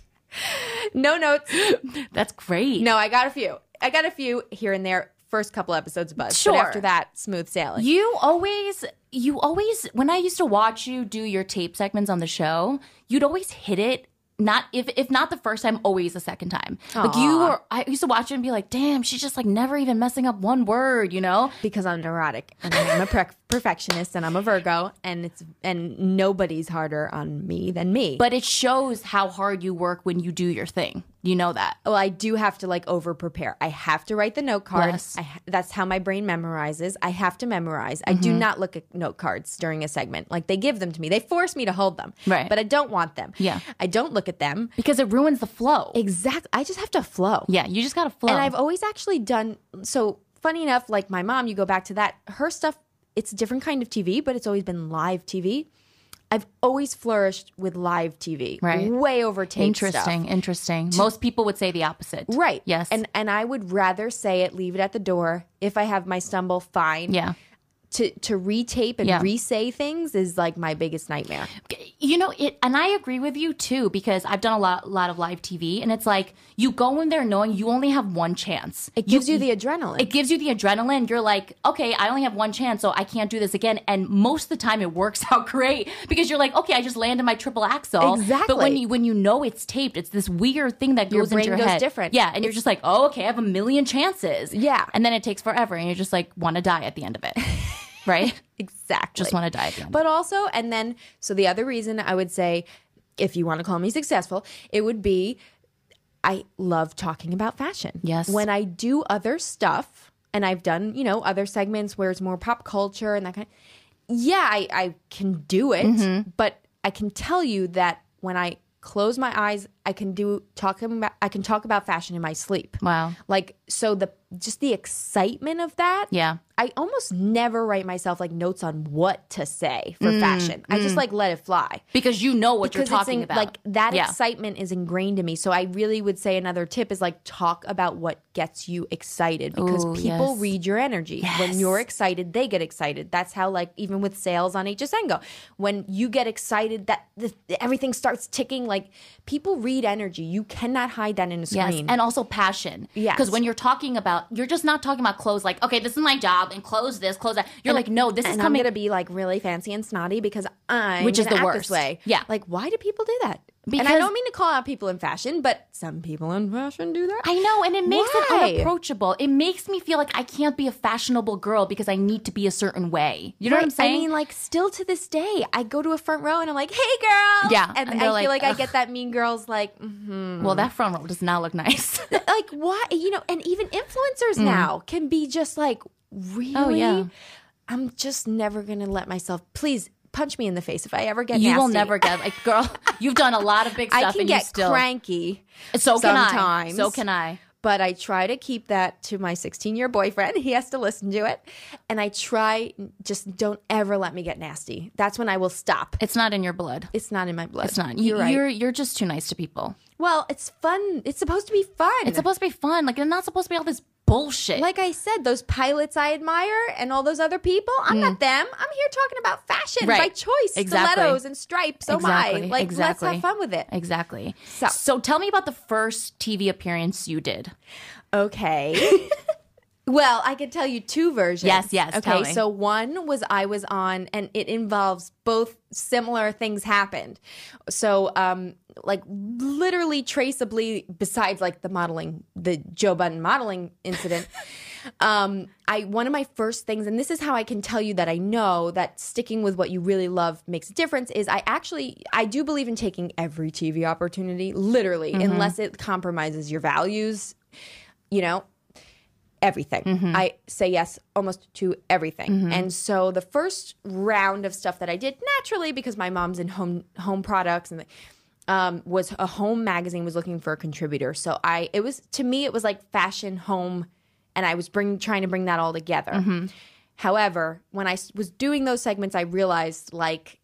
<laughs> No notes. <gasps> That's great. No, I got a few. I got a few here and there. First couple episodes of Buzz. Sure. But after that, smooth sailing. You always, you always, when I used to watch you do your tape segments on the show, you'd always hit it not if if not the first time, always the second time. Like you were, I used to watch it and be like, damn, she's just like never even messing up one word, you know? because I'm neurotic and I'm a per- perfectionist and I'm a Virgo and it's and nobody's harder on me than me. But it shows how hard you work when you do your thing. You know that. well, I do have to like over prepare. I have to write the note cards. Yes. I, that's how my brain memorizes. I have to memorize. I Mm-hmm. do not look at note cards during a segment. Like they give them to me. They force me to hold them. Right. But I don't want them. Yeah. I don't look at them. Because it ruins the flow. Exactly. I just have to flow. yeah, you just gotta flow. And I've always actually done so funny enough, like my mom, you go back to that, her stuff, it's a different kind of TV, but it's always been live TV. I've always flourished with live TV. Right. Way over tape interesting, stuff. interesting. Most people would say the opposite. Right. Yes. And and I would rather say it, leave it at the door. If I have my stumble, fine. yeah. To to retape and Yeah. re-say things is like my biggest nightmare. You know it, and I agree with you too because I've done a lot, lot of live TV, and it's like you go in there knowing you only have one chance. It gives you, the adrenaline. it gives you the adrenaline. You're like, okay, I only have one chance, so I can't do this again. And most of the time, it works <laughs> out great because you're like, okay, I just landed my triple axel. But when you when you know it's taped, it's this weird thing that Your goes into your goes head. different. Yeah, and you're just like, oh, okay, I have a million chances. Yeah. and then it takes forever, and you're just like, want to die at the end of it, <laughs> right? <laughs> exactly. just want to die at the end. But also, and then, so the other reason I would say, if you want to call me successful, it would be I love talking about fashion. Yes. When I do other stuff, and I've done, you know, other segments where it's more pop culture and that kind yeah, I, I can do it, Mm-hmm. but I can tell you that when I close my eyes, I can do talk about I can talk about fashion in my sleep. Wow. Like so the just the excitement of that. Yeah. I almost never write myself like notes on what to say for fashion. I just like let it fly. because you know what Because Mm, you're talking in, about. like that Yeah. excitement is ingrained in me. So I really would say another tip is like talk about what gets you excited because Ooh, people yes. read your energy. When you're excited, they get excited. That's how like even with sales on HSN go. When you get excited, that the, everything starts ticking. Like people read energy. You cannot hide that in a Yes, screen. and also passion. Yeah, because when you're talking about, you're just not talking about clothes. Like, okay, this is my job, and close this, close that. You're like, no, this is and I'm coming. gonna be like really fancy and snotty because I'm Which is the worst. Way. Yeah. like why do people do that? And I don't mean to call out people in fashion, but some people in fashion do that. I know, and it makes Why? it unapproachable. It makes me feel like I can't be a fashionable girl because I need to be a certain way. You know what I'm saying? I mean, like, still to this day, I go to a front row and I'm like, "Hey, girl!" Yeah, and, and I they're feel like, like, I get that mean girls like, mhm. well, that front row does not look nice. <laughs> like why? You know, and even influencers now can be just like, really? Mm. Oh, yeah. I'm just never gonna let myself. Please punch me in the face if I ever get. Nasty. You will never get like, girl. <laughs> You've done a lot of big stuff, I can and get you still. cranky. so can I. So can I. but I try to keep that to my 16 year boyfriend. <laughs> He has to listen to it. And I try, just don't ever let me get nasty. That's when I will stop. It's not in your blood. It's not in my blood. It's not. You're You, right. You're you're just too nice to people. well, it's fun. It's supposed to be fun. It's supposed to be fun. Like, it's not supposed to be all this bullshit. like I said, those pilots I admire and all those other people, I'm not them. I'm here talking about fashion Mm. Right. by choice. Exactly. Stilettos and stripes. Oh Exactly. my. Like, Exactly. let's have fun with it. Exactly. So- so tell me about the first TV appearance you did. Okay. <laughs> well, I could tell you two versions. Yes, yes, Okay, so one was I was on, and it involves both similar things happened. So, um, like literally traceably, besides like the modeling, the Joe Budden modeling incident. <laughs> um, I one of my first things, and this is how I can tell you that I know that sticking with what you really love makes a difference. Is I actually I do believe in taking every TV opportunity, literally, Mm-hmm. unless it compromises your values you know, everything. Mm-hmm. I say yes almost to everything. And so the first round of stuff that I did naturally because my mom's in home home products and um, was a home magazine was looking for a contributor. So I it was to me it was like fashion home and I was bring trying to bring that all together. Mm-hmm. However, when I was doing those segments I realized like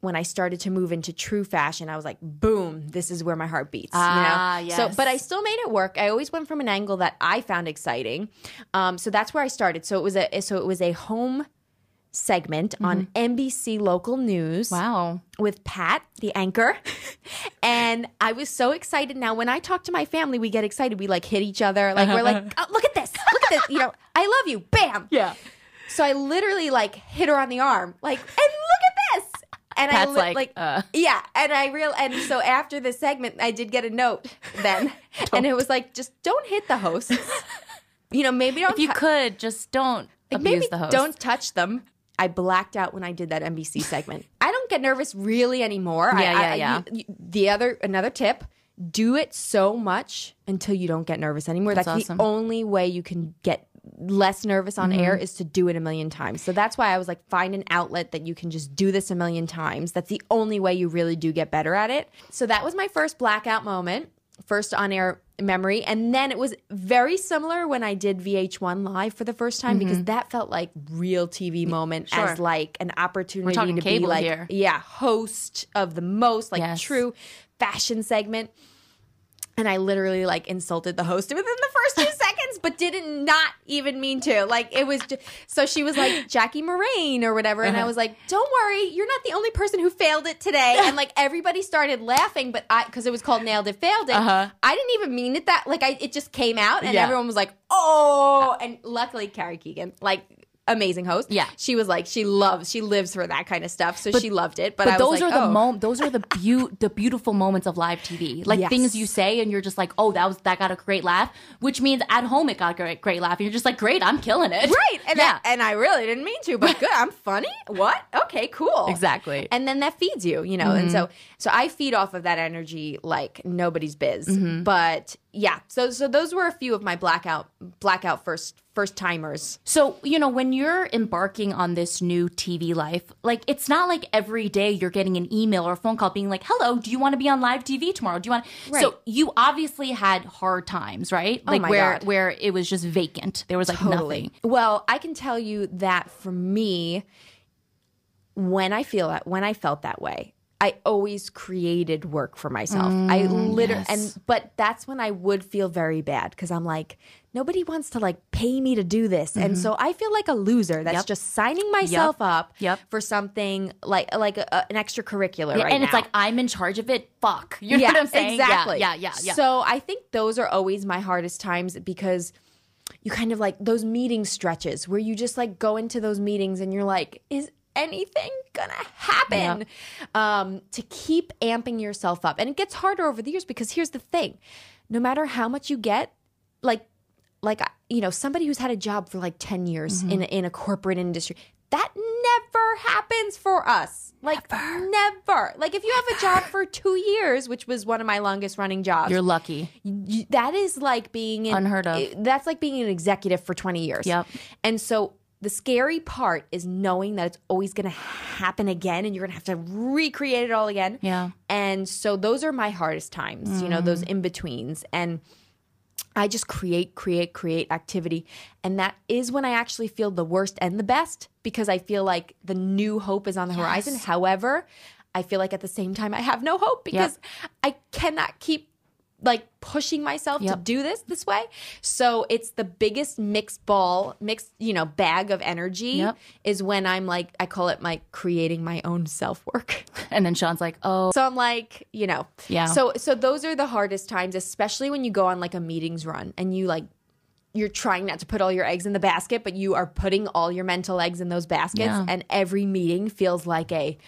when I started to move into true fashion, I was like, boom, this is where my heart beats. Ah, you know? So, yes. but I still made it work. I always went from an angle that I found exciting. Um, so that's where I started. So it was a so it was a home segment on NBC local news Wow. with Pat, the anchor. <laughs> and I was so excited. Now, when I talk to my family, we get excited. We like hit each other. Like, we're like, <laughs> oh, look at this. Look at this. You know, I love you. Bam. Yeah. So I literally like hit her on the arm, like, and look at. And Pat's I li- like, like, uh. yeah, and I real and so after this segment, I did get a note then, <laughs> and it was like, just don't hit the hosts. you know, maybe don't. If you tou- could, just don't like, abuse maybe the host. don't touch them. I blacked out when I did that NBC segment. <laughs> I don't get nervous really anymore. Yeah, I- yeah, I- yeah. you- you- the other another tip: do it so much until you don't get nervous anymore. That's, That's awesome. the only way you can get less nervous on air Mm-hmm. is to do it a million times. So that's why I was like, find an outlet that you can just do this a million times. That's the only way you really do get better at it. So that was my first blackout moment, first on air memory. And then it was very similar when I did VH1 live for the first time because that felt like real TV moment Mm-hmm. Sure. as like an opportunity to be like, here. yeah, host of the most like Yes. true fashion segment. And I literally like insulted the host within the first two <laughs> but didn't not even mean to. Like it was just, so she was like Jackie Moraine or whatever. And I Uh-huh. was like, don't worry, you're not the only person who failed it today. And like <laughs> everybody started laughing, but I, cause it was called Nailed It, Failed It. Uh-huh. I didn't even mean it that, like I, it just came out and Yeah. everyone was like, oh, and luckily Carrie Keegan, like, Amazing host. Yeah. She was like, she loves, she lives for that kind of stuff. So she loved it. But, But I those are the oh. mom- those are the beau- the beautiful moments of live TV. Like Yes. things you say and you're just like, "Oh, that was that got a great laugh," which means at home it got a great great laugh and you're just like, "Great, I'm killing it." Right. And, yeah. I, and I really didn't mean to, but <laughs> good. I'm funny. What? Okay, cool. Exactly. Mm-hmm. And then that feeds you, you know. And so so I feed off of that energy like nobody's biz. Mm-hmm. But yeah. So so those were a few of my blackout blackout first first timers. So, you know, when you're embarking on this new TV life, like it's not like every day you're getting an email or a phone call being like, "Hello, do you want to be on live TV tomorrow? Do you want?" Right. So, you obviously had hard times, right? Like Oh my where God. where it was just vacant. There was like nothing. Well, I can tell you that for me, when I feel that, when I felt that way, I always created work for myself. I literally, Mm, yes. and but that's when I would feel very bad because I'm like, nobody wants to like pay me to do this, and so I feel like a loser that's Mm-hmm. Yep. just signing myself up Yep. for something like like a, an extracurricular. Yeah, right and it's like I'm in charge of it. Fuck. You know what I'm saying? Exactly. Yeah, yeah, yeah. So I think those are always my hardest times because you kind of like those meeting stretches where you just like go into those meetings and you're like, is anything gonna happen? Um, to keep amping yourself up. And it gets harder over the years because here's the thing no matter how much you get, like, like you know somebody who's had a job for like 10 years Mm-hmm. in, a, in a corporate industry that never happens for us like never. like if you have a job for two years which was one of my longest running jobs You're lucky. you- that is like being in, Unheard of. That's like being an executive for 20 years. Yep. And so the scary part is knowing that it's always going to happen again and you're going to have to recreate it all again. Yeah. And so those are my hardest times, you know, those Mm. in betweens. And I just create, create, create activity. And that is when I actually feel the worst and the best because I feel like the new hope is on the horizon. However, I feel like at the same time I have no hope because I cannot keep like pushing myself to do this this way. So it's the biggest mixed ball, mixed, you know, bag of energy Yep. is when I'm like I call it my creating my own self-work. <laughs> And then Sean's like, "Oh, So I'm like, you know, Yeah. So so those are the hardest times, especially when you go on like a meetings run and you like you're trying not to put all your eggs in the basket, but you are putting all your mental eggs in those baskets, Yeah. and every meeting feels like a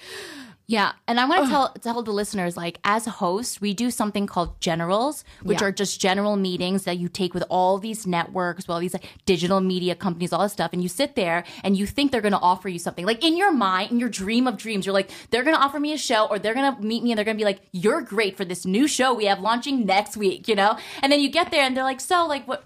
Yeah, and I want to tell tell the listeners like as a host, we do something called generals, which Yeah. are just general meetings that you take with all these networks, with all these like, digital media companies, all this stuff, and you sit there and you think they're going to offer you something. Like in your mind, in your dream of dreams, you're like they're going to offer me a show or they're going to meet me and they're going to be like, "You're great for this new show we have launching next week," you know? And then you get there and they're like, "So, like what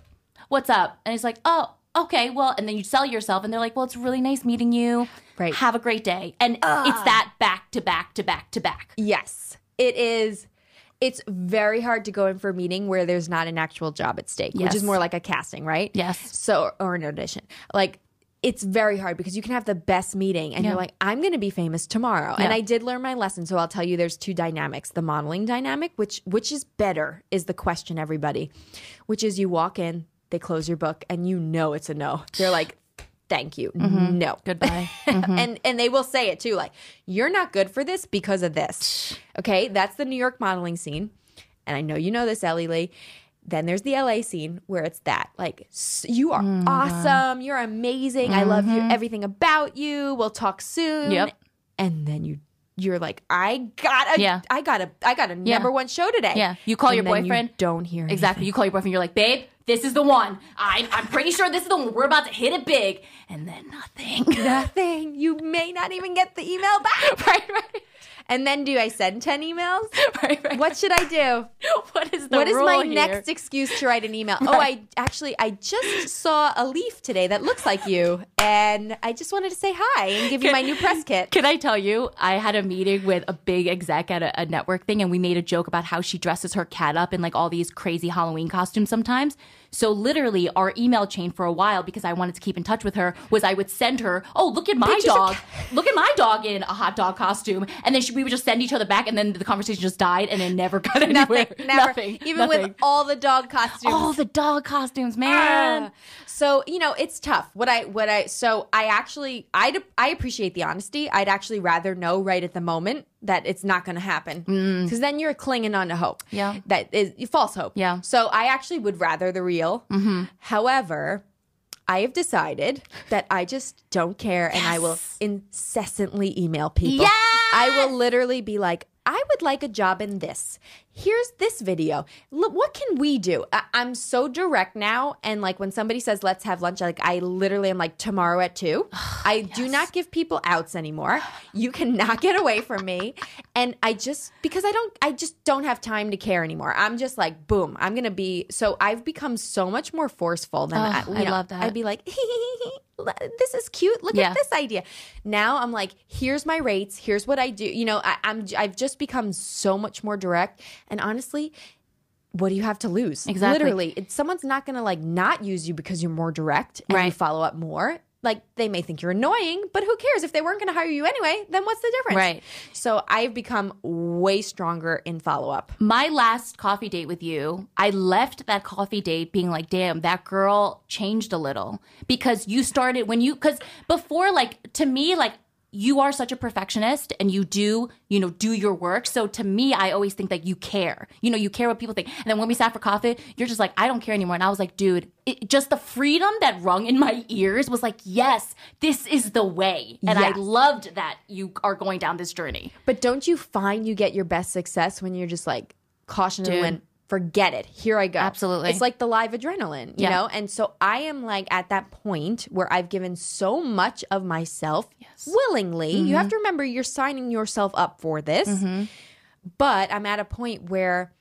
what's up?" And it's like, "Oh, okay, well," and then you sell yourself and they're like, "Well, it's really nice meeting you. Right. Have a great day." And it's that back to back to back to back. Yes, it is. It's very hard to go in for a meeting where there's not an actual job at stake, which is more like a casting, right? Yes. So, or an audition. Like, it's very hard because you can have the best meeting and Yeah. you're like, I'm going to be famous tomorrow. And I did learn my lesson. So I'll tell you there's two dynamics. The modeling dynamic, which which is better, is the question, everybody, which is you walk in, they close your book, and you know it's a no. They're like, thank you. Mm-hmm. No. Goodbye. <laughs> and and they will say it too like you're not good for this because of this okay that's the new york modeling scene and i know you know this ellie lee then there's the la scene where it's that like you are Mm-hmm. awesome you're amazing i love you everything about you we'll talk soon Yep. and then you you're like, I got a, Yeah. I got a, I got a number one show today. Yeah. You call And your then you boyfriend. don't hear anything. Exactly. You call your boyfriend. You're like, babe, this is the one. I'm, I'm pretty sure this is the one. We're about to hit it big. And then nothing. <laughs> nothing. You may not even get the email back. <laughs> right, right. And then do I send 10 emails? <laughs> Right, right. What should I do? <laughs> what is the What is my here? next excuse to write an email? <laughs> Oh, I actually I just saw a leaf today that looks like you, and I just wanted to say hi and give you my new press kit. Can I tell you, I had a meeting with a big exec at a, a network thing, and we made a joke about how she dresses her cat up in like all these crazy Halloween costumes sometimes. So literally, our email chain for a while, because I wanted to keep in touch with her, was I would send her, "Oh, look at my Pictures dog! <laughs> Look at my dog in a hot dog costume," and then she, we would just send each other back, and then the conversation just died, and it never got anywhere. Nothing, never. <laughs> Nothing. Even Nothing. with all the dog costumes. all the dog costumes, man. Ah. So you know it's tough. What I what I so I actually I I appreciate the honesty. I'd actually rather know right at the moment that it's not going to happen because then you're clinging on to hope. Mm. Yeah. that is false hope. Yeah. So I actually would rather the real. Mm-hmm. However. I have decided that I just don't care and I will incessantly email people. I will literally be like, I would like a job in this. Here's this video. Look, what can we do? I- I'm so direct now. And like when somebody says, let's have lunch, like I literally am like, tomorrow at two. <sighs> Oh, I do not give people outs anymore. You cannot get away from me. And I just, because I don't, I just don't have time to care anymore. I'm just like, boom, I'm going to be, so I've become so much more forceful than I, you I know, love that. I'd be like, <laughs> this is cute. Look Yeah. at this idea. Now I'm like, here's my rates. Here's what I do. You know, I, I'm I've just become so much more direct. And honestly, what do you have to lose? Exactly. Literally, it, someone's not going to like not use you because you're more direct and you follow up more. Like they may think you're annoying, but who cares if they weren't going to hire you anyway? Then what's the difference? Right. So I've become way stronger in follow up. my last coffee date with you, I left that coffee date being like, damn, that girl changed a little because you started when you, because before, like, to me, like, you are such a perfectionist and you do, you know, do your work. So to me, I always think that you care. You know, you care what people think. And then when we sat for coffee, you're just like, I don't care anymore. And I was like, dude, it, just the freedom that rung in my ears was like, yes, this is the way. And I loved that you are going down this journey. But don't you find you get your best success when you're just like caution and Dude. Forget it. Here I go. Absolutely. It's like the live adrenaline, you Yeah. know? And so I am like at that point where I've given so much of myself willingly. You Mm-hmm. have to remember you're signing yourself up for this. But I'm at a point where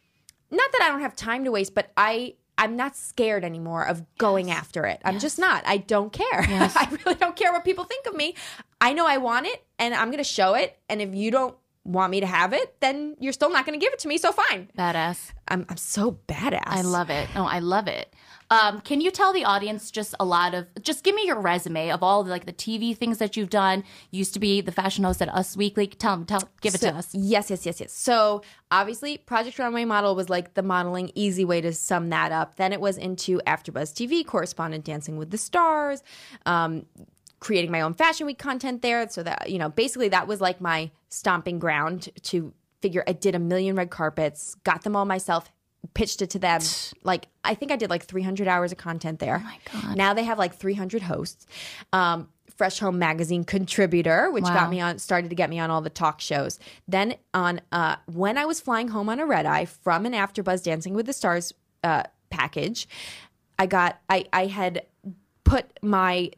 not that I don't have time to waste, but I I'm not scared anymore of going after it. I'm just not. I don't care. <laughs> I really don't care what people think of me. I know I want it and I'm going to show it. And if you don't want me to have it, then you're still not going to give it to me. So fine. Badass. I'm, I'm so badass. I love it. Oh, I love it. Um, can you tell the audience just a lot of just give me your resume of all the, like the TV things that you've done? You used to be the fashion host at Us Weekly. Tell them, tell, give it So- to us. Yes, yes, yes, yes. So obviously, Project Runway Model was like the modeling easy way to sum that up. Then it was into AfterBuzz TV, correspondent Dancing with the Stars, um, creating my own Fashion Week content there. So that you know, basically, that was like my stomping ground to figure. I did a million red carpets, got them all myself. Pitched it to them. Like I think I did like 300 hours of content there. Oh my God. Now they have like 300 hosts. Um, Fresh Home Magazine contributor, which Wow. got me on started to get me on all the talk shows. Then on uh, when I was flying home on a red eye from an AfterBuzz Dancing with the Stars uh, package, I got I I had put my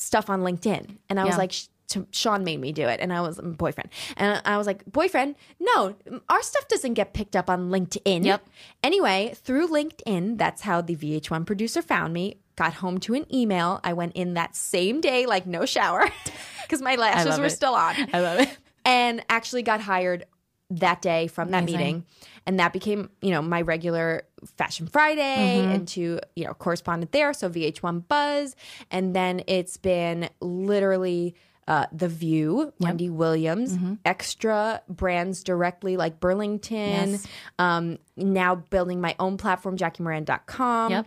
stuff on LinkedIn, and I was like. to, Sean made me do it, and I was my boyfriend, and I was like, "Boyfriend, no, our stuff doesn't get picked up on LinkedIn." Yep. Anyway, through LinkedIn, that's how the VH1 producer found me. Got home to an email. I went in that same day, like no shower, <laughs> because my lashes were it. still on I love it. and actually got hired that day from that Amazing. meeting and that became you know my regular fashion friday Mm-hmm. into you know correspondent there so vh1 buzz and then it's been literally uh, the View, Wendy Williams, Mm-hmm. extra brands directly like Burlington. Yes. Um, now building my own platform, JackieMoran.com. Yep.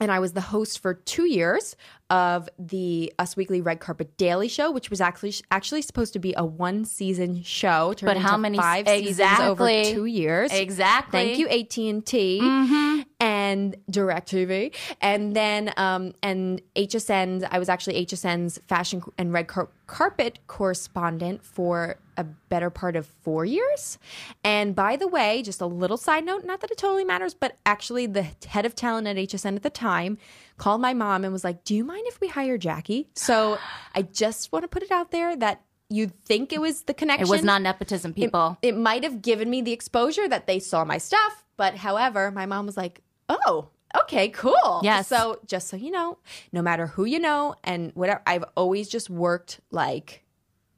And I was the host for two years of the Us Weekly Red Carpet Daily Show, which was actually actually supposed to be a one season show. Turned But how into many- five seasons over exactly. two years? Exactly. Thank you, AT and T. Mm-hmm. And DirecTV, and then um, and HSN. I was actually HSN's fashion and red car- carpet correspondent for a better part of four years. And by the way, just a little side note, not that it totally matters, but actually the head of talent at HSN at the time called my mom and was like, "Do you mind if we hire Jackie?" So I just want to put it out there that you'd think it was the connection. It was not nepotism, people. It might have given me the exposure that they saw my stuff, but however, my mom was like, "Oh, okay, cool." Yes. So just so you know, no matter who you know and whatever, I've always just worked like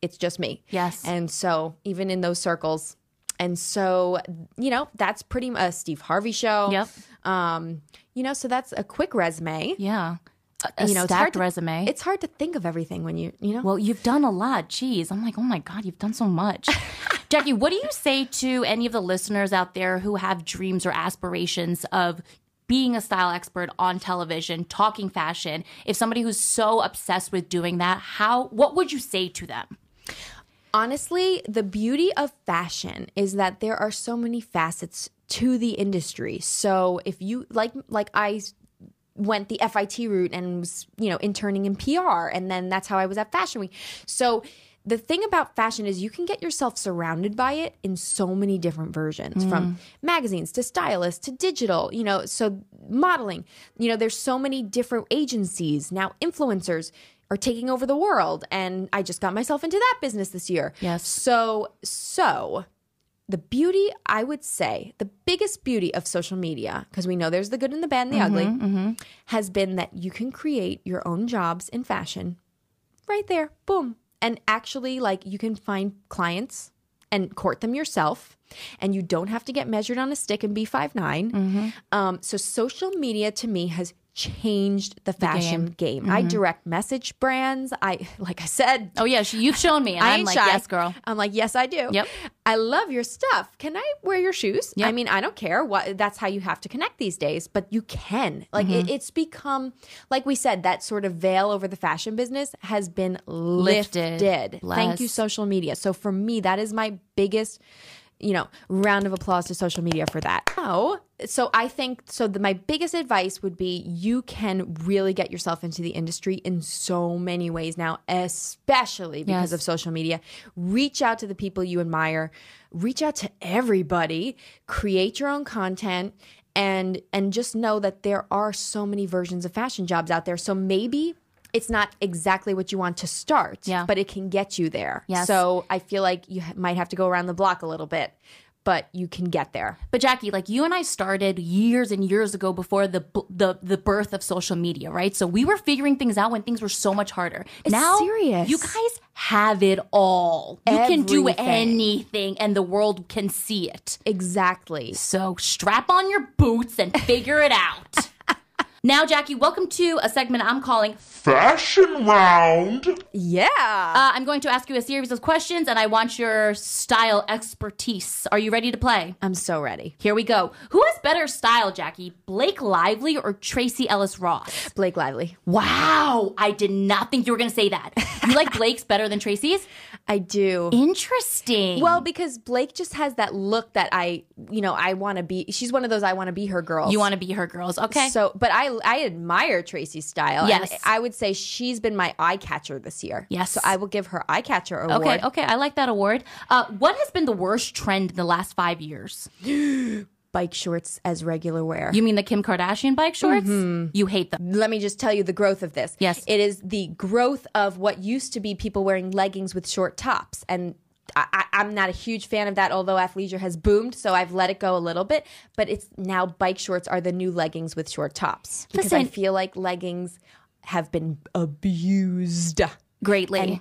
it's just me. Yes. And so even in those circles, and so you know that's pretty much a Steve Harvey show. Yep. Um, you know, so that's a quick resume. yeah. A, a you know, it's stacked hard to, resume. It's hard to think of everything when you, you know. Well, you've done a lot. Jeez. I'm like, oh my God, you've done so much. <laughs> Jackie, what do you say to any of the listeners out there who have dreams or aspirations of being a style expert on television, talking fashion? If somebody who's so obsessed with doing that, how what would you say to them? Honestly, the beauty of fashion is that there are so many facets to the industry. So if you like like I went the FIT route and was, you know, interning in PR and then that's how I was at Fashion Week. So the thing about fashion is you can get yourself surrounded by it in so many different versions from mm. magazines to stylists to digital, you know, so modeling. You know, there's so many different agencies, now influencers are taking over the world and I just got myself into that business this year. Yes. So so the beauty, I would say, the biggest beauty of social media, because we know there's the good and the bad and the mm-hmm, ugly, mm-hmm. has been that you can create your own jobs in fashion right there. Boom. And actually, like, you can find clients and court them yourself. And you don't have to get measured on a stick and be five Um, so, social media to me has changed the fashion game. I direct message brands. I, like I said, Oh yeah, you've shown me, and I I'm ain't like, shy. yes, girl. I'm like, yes, I do. Yep. I love your stuff. Can I wear your shoes? Yep. I mean, I don't care. What that's how you have to connect these days, but you can. Like Mm-hmm. it, it's become, like we said, that sort of veil over the fashion business has been Lifted. lifted. Thank you, social media. So for me, that is my biggest. You know, round of applause to social media for that. Oh, so I think so. The, my biggest advice would be you can really get yourself into the industry in so many ways now, especially because Yes. of social media. Reach out to the people you admire, reach out to everybody, create your own content and and just know that there are so many versions of fashion jobs out there. So maybe it's not exactly what you want to start, Yeah. but it can get you there. Yes. So I feel like you might have to go around the block a little bit, but you can get there. But Jackie, like you and I started years and years ago before the the the birth of social media, right? So we were figuring things out when things were so much harder. now, serious. you guys have it all. You can do anything, and the world can see it. Exactly. So strap on your boots and figure it out. <laughs> Now, Jackie, welcome to a segment I'm calling. Fashion round. Yeah. Uh, I'm going to ask you a series of questions, and I want your style expertise. Are you ready to play? I'm so ready. Here we go. Who has better style, Jackie? Blake Lively or Tracee Ellis Ross? Blake Lively. Wow, I did not think you were going to say that. You like <laughs> Blake's better than Tracee's? I do. Interesting. Well, because Blake just has that look that I, you know, I want to be. She's one of those I want to be her girls. you want to be her girls. Okay. So, but I I admire Tracee's style. Yes. and I would say she's been my eye catcher this year. Yes. so I will give her eye catcher award. okay, okay, I like that award. Uh, what has been the worst trend in the last five years? <gasps> Bike shorts as regular wear. You mean the Kim Kardashian bike shorts? You hate them. Let me just tell you the growth of this. Yes. it is the growth of what used to be people wearing leggings with short tops and. I, I'm not a huge fan of that, although athleisure has boomed, so I've let it go a little bit. But it's now bike shorts are the new leggings with short tops because I feel like leggings have been abused. Greatly. And-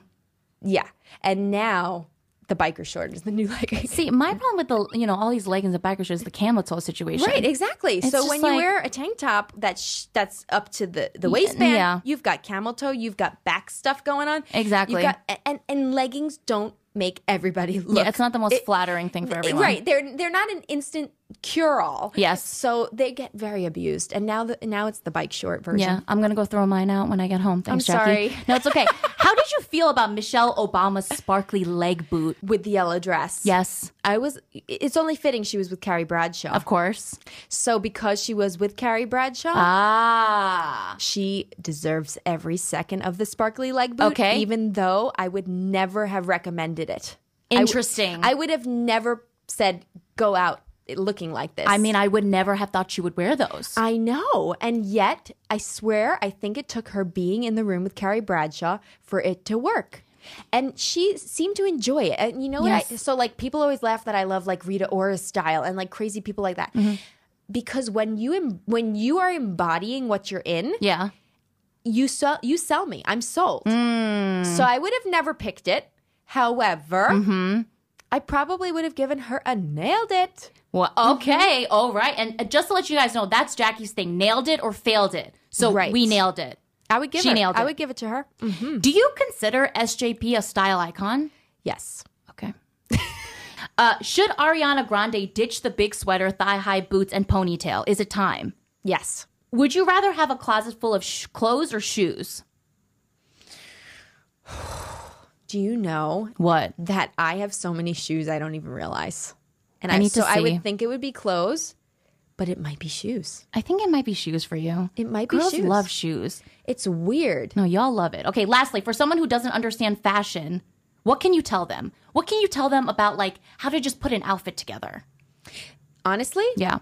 Yeah, and now the biker short is the new <laughs> leggings. See, my problem with the you know all these leggings and biker shorts is the camel toe situation. Right, exactly. so when like- you wear a tank top that sh- that's up to the the waistband, yeah. you've got camel toe, you've got back stuff going on. Exactly. You've got and and leggings don't make everybody look. Yeah, it's not the most it- flattering thing for everyone. Right, they're they're not an instant cure all. Yes. So they get very abused, and now the now it's the bike short version. Yeah, I'm gonna go throw mine out when I get home. Thanks, I'm Jackie. sorry. No, it's okay. <laughs> How did you feel about Michelle Obama's sparkly leg boot? With the yellow dress. Yes, I was. It's only fitting she was with Carrie Bradshaw. of course. So because she was with Carrie Bradshaw, Ah, she deserves every second of the sparkly leg boot. Okay. Even though I would never have recommended it. Interesting. I would have never said go out looking like this. I mean, I would never have thought she would wear those. I know. And yet, I swear, I think it took her being in the room with Carrie Bradshaw for it to work. And she seemed to enjoy it. And you know what? I, so, like, people always laugh that I love like Rita Ora style and like crazy people like that. Mm-hmm. Because when you em- when you are embodying what you're in, yeah. you sell you sell me. I'm sold. Mm. So I would have never picked it. However, Mm-hmm. I probably would have given her a nailed it. Well, okay, all right. And uh, just to let you guys know, that's Jackie's thing. Nailed it or failed it. So Right. we nailed it. I would give She her. nailed I it. would give it to her. Do you consider SJP a style icon? Yes. Okay. <laughs> uh, should Ariana Grande ditch the big sweater, thigh high boots, and ponytail? Is it time? Yes. Would you rather have a closet full of sh- clothes or shoes? <sighs> Do you know What? that I have so many shoes I don't even realize? And I I, need to so I would think it would be clothes, but it might be shoes. I think it might be shoes for you. It might be Girls shoes. love shoes. It's weird. No, y'all love it. Okay, lastly, for someone who doesn't understand fashion, what can you tell them? What can you tell them about like how to just put an outfit together? Honestly, Yeah.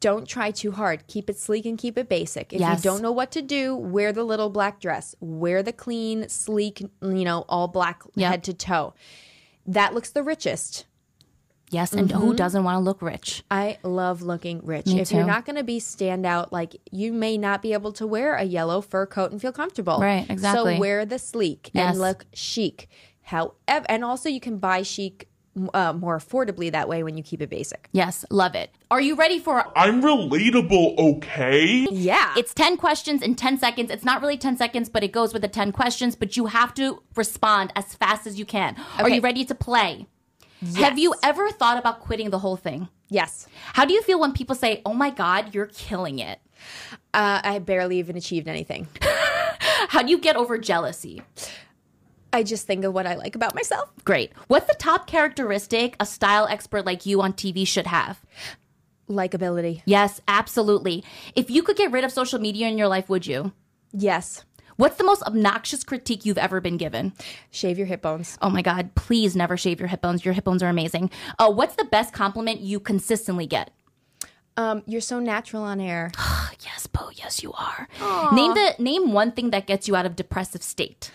don't try too hard. Keep it sleek and keep it basic. If Yes. you don't know what to do, wear the little black dress. Wear the clean, sleek, you know, all black Yeah. head to toe. That looks the richest. Yes, and who doesn't want to look rich? I love looking rich. Me if you're not going to be standout, like you may not be able to wear a yellow fur coat and feel comfortable. Right, exactly. So wear the sleek Yes. and look chic. However, and also you can buy chic uh, more affordably that way when you keep it basic. Yes, love it. Are you ready for I'm relatable, okay? Yeah. It's 10 questions in 10 seconds. It's not really 10 seconds, but it goes with the 10 questions, but you have to respond as fast as you can. Are you ready to play? Have you ever thought about quitting the whole thing? yes. How do you feel when people say, "Oh my god, you're killing it?" Uh, I barely even achieved anything. <laughs> How do you get over jealousy? I just think of what I like about myself. Great. What's the top characteristic a style expert like you on TV should have? Likability. Yes, absolutely. If you could get rid of social media in your life, would you? Yes. What's the most obnoxious critique you've ever been given? Shave your hip bones. Oh my God, please never shave your hip bones. Your hip bones are amazing. Uh, what's the best compliment you consistently get? Um, you're so natural on air. <sighs> Yes, Bo, yes, you are. Name the name one thing that gets you out of depressive state.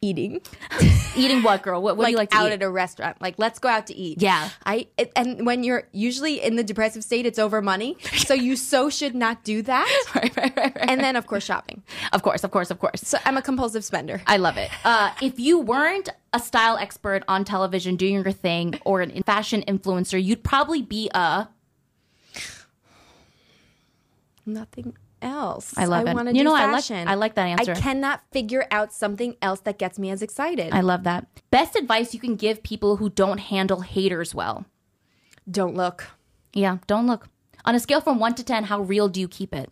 Eating. <laughs> Eating what, girl? What, what do you like to out eat? at a restaurant. Like, let's go out to eat. Yeah. I it, and when you're usually in the depressive state, it's over money. So you so should not do that. <laughs> right, right, right, right. And then of course shopping. Of course, of course, of course. So I'm a compulsive spender. I love it. Uh, if you weren't a style expert on television doing your thing or an fashion influencer, you'd probably be a. Nothing else. I love it. wanna You know, I like- I like that answer. I cannot figure out something else that gets me as excited. I love that. Best advice you can give people who don't handle haters well. Don't look. Yeah, don't look. On a scale from one to 10, how real do you keep it?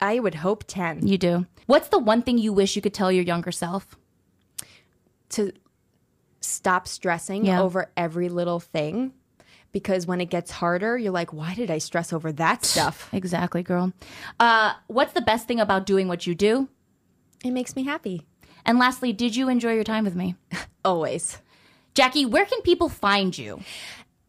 I would hope ten You do. What's the one thing you wish you could tell your younger self? to stop stressing Yeah. over every little thing. Because when it gets harder, you're like, why did I stress over that stuff? Exactly, girl. Uh, what's the best thing about doing what you do? It makes me happy. And lastly, did you enjoy your time with me? <laughs> Always. Jackie, where can people find you?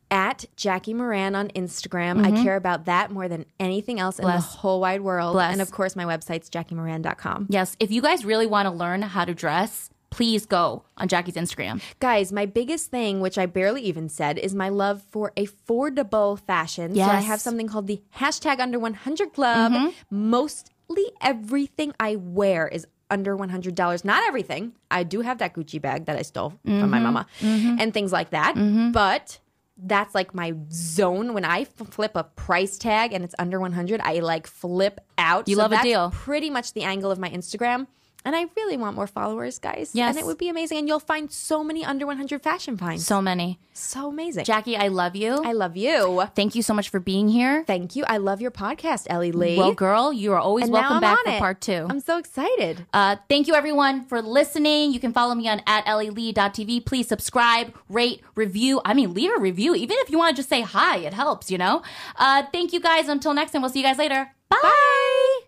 At Jackie Moran on Instagram. I care about that more than anything else in Mm-hmm. The whole wide world. Bless. And of course, my website's jackiemoran.com. Yes, if you guys really want to learn how to dress, please go on Jackie's Instagram. Guys, my biggest thing, which I barely even said, is my love for affordable fashion. So I have something called the hashtag under 100 club. Mm-hmm. Mostly everything I wear is under $100. Not everything. I do have that Gucci bag that I stole from Mm-hmm. my mama and things like that. But that's like my zone. When I f- flip a price tag and it's under 100, I like flip out. You love a deal. Pretty much the angle of my Instagram. And I really want more followers, guys. Yes. And it would be amazing. And you'll find so many under 100 fashion finds. So many. So amazing. Jackie, I love you. I love you. Thank you so much for being here. Thank you. I love your podcast, Ellie Lee. Well, girl, you are always and welcome back for it. part two. I'm so excited. Uh, thank you everyone for listening. You can follow me on at ellie.tv. Please subscribe, rate, review. I mean, leave a review. Even if you want to just say hi, it helps, you know? Uh, thank you guys. Until next time, we'll see you guys later. Bye.